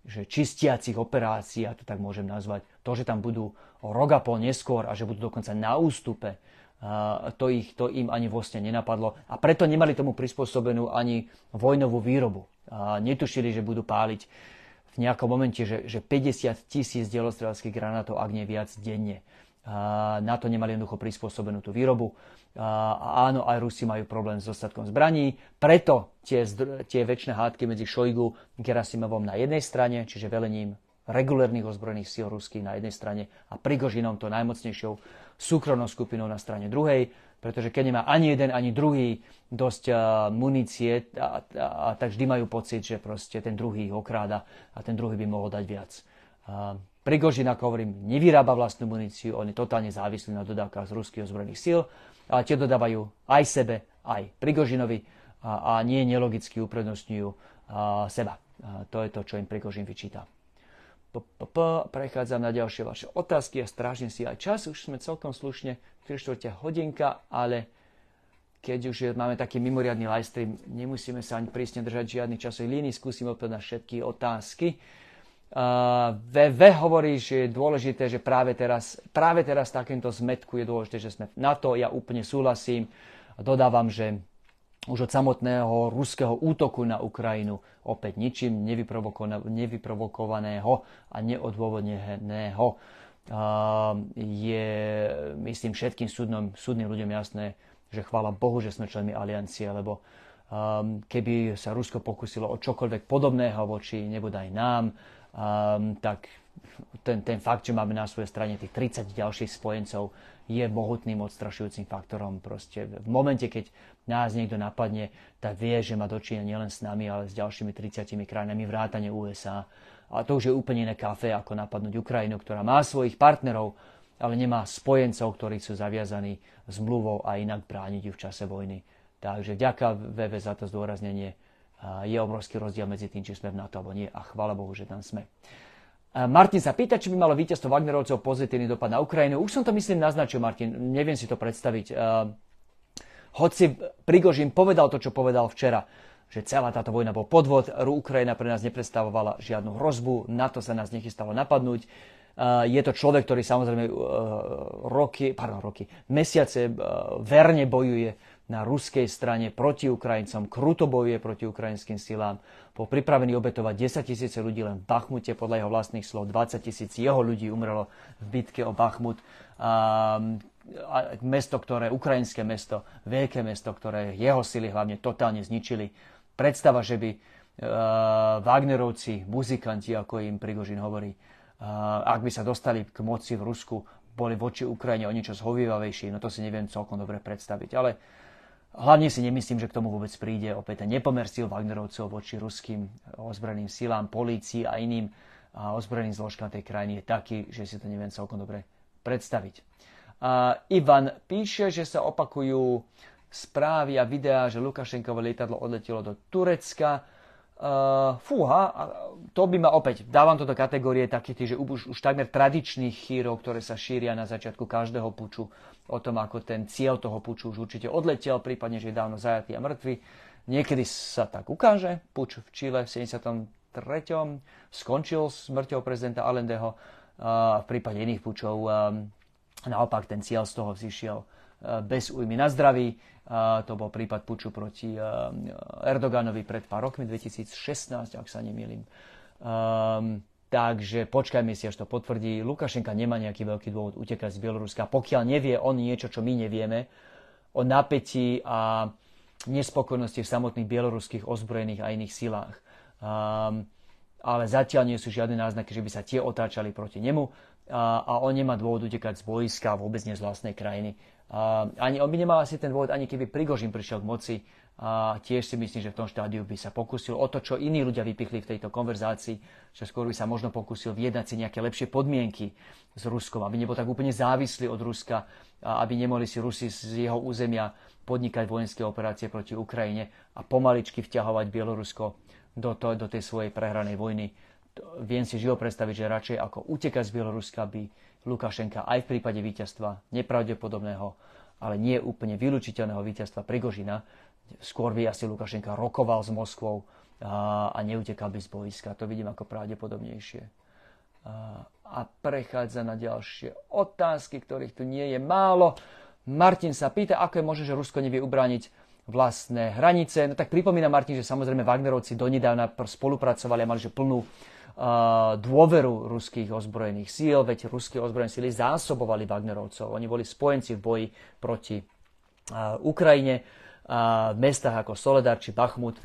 S1: že čistiacich operácií, a to tak môžem nazvať. To, že tam budú rok a pol neskôr a že budú dokonca na ústupe, to, ich, to im ani vlastne nenapadlo a preto nemali tomu prispôsobenú ani vojnovú výrobu. Netušili, že budú páliť v nejakom momente, že, že 50 tisíc dielostrelských granátov, ak nie viac, denne. Na to nemali jednoducho prispôsobenú tú výrobu. A áno, aj Rusi majú problém s dostatkom zbraní, preto tie, tie väčšie hádky medzi Šojgu a Gerasimovom na jednej strane, čiže velením regulérnych ozbrojených síl ruských na jednej strane a Prigožinom, to najmocnejšou súkromnou skupinou na strane druhej, pretože keď nemá ani jeden, ani druhý dosť munície, a, a, a, tak vždy majú pocit, že proste ten druhý ich okráda a ten druhý by mohol dať viac. Prigožin, ako hovorím, nevyrába vlastnú muníciu, on je totálne závislý na dodávkach z ruských ozbrojených síl ale tie dodávajú aj sebe, aj Prigožinovi a, a nie nelogicky uprednostňujú seba. A to je to, čo im Prigožin vyčíta. Prechádzam na ďalšie vaše otázky a strážim si aj čas. Už sme celkom slušne 3 hodinka, ale keď už máme taký mimoriadný livestream, nemusíme sa ani prísne držať žiadny časový líny, skúsim odpovedať na všetky otázky. Uh, VV hovorí, že je dôležité, že práve teraz, práve teraz takýmto zmetku je dôležité, že sme na to, ja úplne súhlasím. Dodávam, že už od samotného ruského útoku na Ukrajinu opäť ničím nevyprovokovaného a neodôvodneného uh, je, myslím, všetkým súdnom, súdnym ľuďom jasné, že chvála Bohu, že sme členmi aliancie, lebo um, keby sa Rusko pokusilo o čokoľvek podobného voči nebodaj nám, um, tak ten, ten fakt, že máme na svojej strane tých 30 ďalších spojencov, je mohutným odstrašujúcim faktorom. Proste v momente, keď nás niekto napadne, tak vie, že má dočinenia nielen s nami, ale s ďalšími 30 krajinami vrátane USA. A to už je úplne iné kafe, ako napadnúť Ukrajinu, ktorá má svojich partnerov, ale nemá spojencov, ktorí sú zaviazaní zmluvou a inak brániť ju v čase vojny. Takže vďaka VV za to zdôraznenie je obrovský rozdiel medzi tým, či sme v NATO alebo nie. A chvála Bohu, že tam sme. Martin sa pýta, či by malo víťazstvo Wagnerovcov pozitívny dopad na Ukrajinu. Už som to myslím naznačil, Martin, neviem si to predstaviť. Hoci Prigožin povedal to, čo povedal včera, že celá táto vojna bol podvod, Ukrajina pre nás nepredstavovala žiadnu hrozbu, NATO sa nás nechystalo napadnúť. Je to človek, ktorý samozrejme roky, pardon, roky, mesiace verne bojuje na ruskej strane proti Ukrajincom, kruto bojuje proti ukrajinským silám, bol pripravený obetovať 10 tisíce ľudí len v Bachmute, podľa jeho vlastných slov 20 tisíc jeho ľudí umrelo v bitke o Bachmut. A, a mesto, ktoré, ukrajinské mesto, veľké mesto, ktoré jeho sily hlavne totálne zničili. predstava, že by uh, Wagnerovci, muzikanti, ako im Prigožin hovorí, uh, ak by sa dostali k moci v Rusku, boli voči Ukrajine o niečo zhovievavejší, no to si neviem celkom dobre predstaviť. Ale hlavne si nemyslím, že k tomu vôbec príde opäť ten nepomer síl Wagnerovcov voči ruským ozbrojeným silám, polícii a iným a ozbrojeným zložkám tej krajiny je taký, že si to neviem celkom dobre predstaviť. Uh, Ivan píše, že sa opakujú správy a videá, že Lukašenkovo lietadlo odletelo do Turecka. Uh, fúha, to by ma opäť, dávam to do kategórie takých, že už, už takmer tradičných chýrov, ktoré sa šíria na začiatku každého puču, o tom, ako ten cieľ toho puču už určite odletel, prípadne, že je dávno zajatý a mŕtvy. Niekedy sa tak ukáže, puč v Čile v 73. skončil smrťou prezidenta Allendeho, v prípade iných pučov naopak ten cieľ z toho vzýšiel bez újmy na zdraví to bol prípad puču proti Erdoganovi pred pár rokmi, 2016, ak sa nemýlim. Takže počkajme si, až to potvrdí. Lukašenka nemá nejaký veľký dôvod utekať z Bieloruska, pokiaľ nevie on niečo, čo my nevieme, o napätí a nespokojnosti v samotných bieloruských ozbrojených a iných silách. Um, ale zatiaľ nie sú žiadne náznaky, že by sa tie otáčali proti nemu a, a on nemá dôvod utekať z boiska, vôbec nie z vlastnej krajiny. A, ani on by nemal asi ten dôvod, ani keby Prigožin prišiel k moci. A tiež si myslím, že v tom štádiu by sa pokusil o to, čo iní ľudia vypichli v tejto konverzácii, že skôr by sa možno pokusil vyjednať si nejaké lepšie podmienky s Ruskom, aby nebol tak úplne závislý od Ruska, a aby nemohli si Rusi z jeho územia podnikať vojenské operácie proti Ukrajine a pomaličky vťahovať Bielorusko do, to, do tej svojej prehranej vojny. Viem si živo predstaviť, že radšej ako utekať z Bieloruska by Lukašenka aj v prípade víťazstva nepravdepodobného, ale nie úplne vylúčiteľného víťazstva Prigožina, skôr by asi Lukašenka rokoval s Moskvou a, a neutekal by z boiska. To vidím ako pravdepodobnejšie. A, a prechádza na ďalšie otázky, ktorých tu nie je málo. Martin sa pýta, ako je možné, že Rusko nevie ubrániť vlastné hranice. No tak pripomína Martin, že samozrejme Wagnerovci donedávna spolupracovali a mali že plnú dôveru ruských ozbrojených síl, veď ruské ozbrojené síly zásobovali Wagnerovcov. Oni boli spojenci v boji proti Ukrajine. V mestách ako Soledar či Bachmut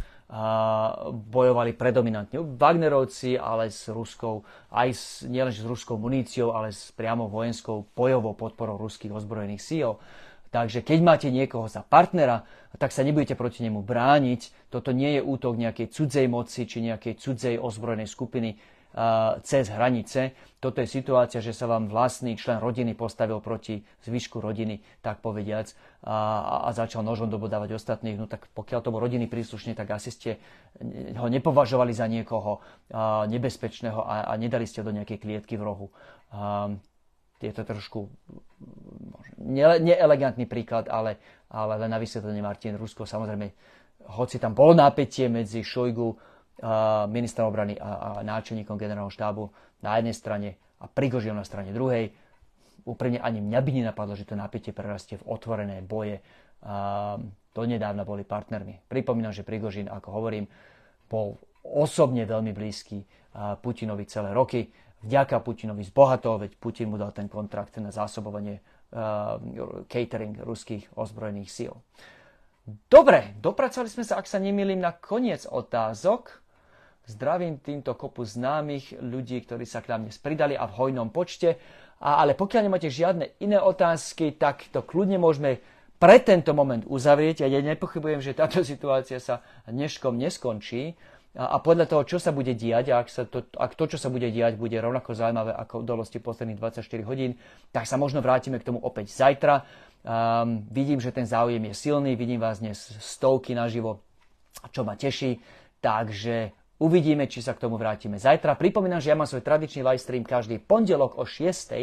S1: bojovali predominantne Wagnerovci, ale s ruskou, aj s, nielen s ruskou muníciou, ale s priamo vojenskou bojovou podporou ruských ozbrojených síl. Takže keď máte niekoho za partnera, tak sa nebudete proti nemu brániť. Toto nie je útok nejakej cudzej moci či nejakej cudzej ozbrojenej skupiny cez hranice. Toto je situácia, že sa vám vlastný člen rodiny postavil proti zvyšku rodiny, tak povediac, a, a začal nožom dobodávať ostatných. No tak pokiaľ to bol rodiny príslušne, tak asi ste ho nepovažovali za niekoho uh, nebezpečného a, a nedali ste do nejakej klietky v rohu. Uh, je to trošku neelegantný príklad, ale, ale len na vysvetlenie Martin Rusko samozrejme, hoci tam bolo napätie medzi Šojgu, ministrom obrany a, a náčelníkom generálneho štábu na jednej strane a Prigožinom na strane druhej, úprimne ani mňa by nenapadlo, že to napätie prerastie v otvorené boje. A, nedávna boli partnermi. Pripomínam, že Prigožin, ako hovorím, bol osobne veľmi blízky Putinovi celé roky vďaka Putinovi zbohatol, veď Putin mu dal ten kontrakt na zásobovanie catering ruských ozbrojených síl. Dobre, dopracovali sme sa, ak sa nemýlim, na koniec otázok. Zdravím týmto kopu známych ľudí, ktorí sa k nám dnes pridali a v hojnom počte. A, ale pokiaľ nemáte žiadne iné otázky, tak to kľudne môžeme pre tento moment uzavrieť. Ja nepochybujem, že táto (laughs) situácia sa dneškom neskončí a podľa toho, čo sa bude diať, a ak, sa to, ak to, čo sa bude diať, bude rovnako zaujímavé ako udalosti posledných 24 hodín, tak sa možno vrátime k tomu opäť zajtra. Um, vidím, že ten záujem je silný, vidím vás dnes stovky naživo, čo ma teší, takže uvidíme, či sa k tomu vrátime zajtra. Pripomínam, že ja mám svoj tradičný live stream každý pondelok o 6.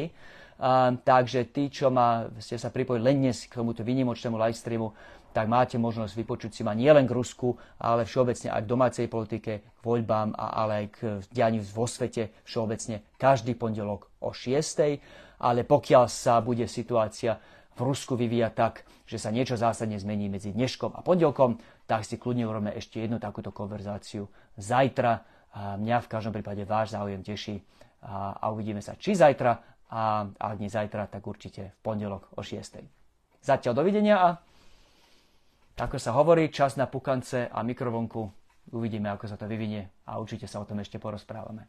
S1: Um, takže tí, čo ma, ste sa pripojili len dnes k tomuto výnimočnému live streamu, tak máte možnosť vypočuť si ma nielen k Rusku, ale všeobecne aj k domácej politike, k voľbám, a ale aj k dianiu vo svete všeobecne každý pondelok o 6. Ale pokiaľ sa bude situácia v Rusku vyvíjať tak, že sa niečo zásadne zmení medzi dneškom a pondelkom, tak si kľudne urobíme ešte jednu takúto konverzáciu zajtra. A mňa v každom prípade váš záujem teší a, a uvidíme sa či zajtra a ak nie zajtra, tak určite v pondelok o 6. Zatiaľ dovidenia a ako sa hovorí, čas na pukance a mikrovonku Uvidíme, ako sa to vyvinie a určite sa o tom ešte porozprávame.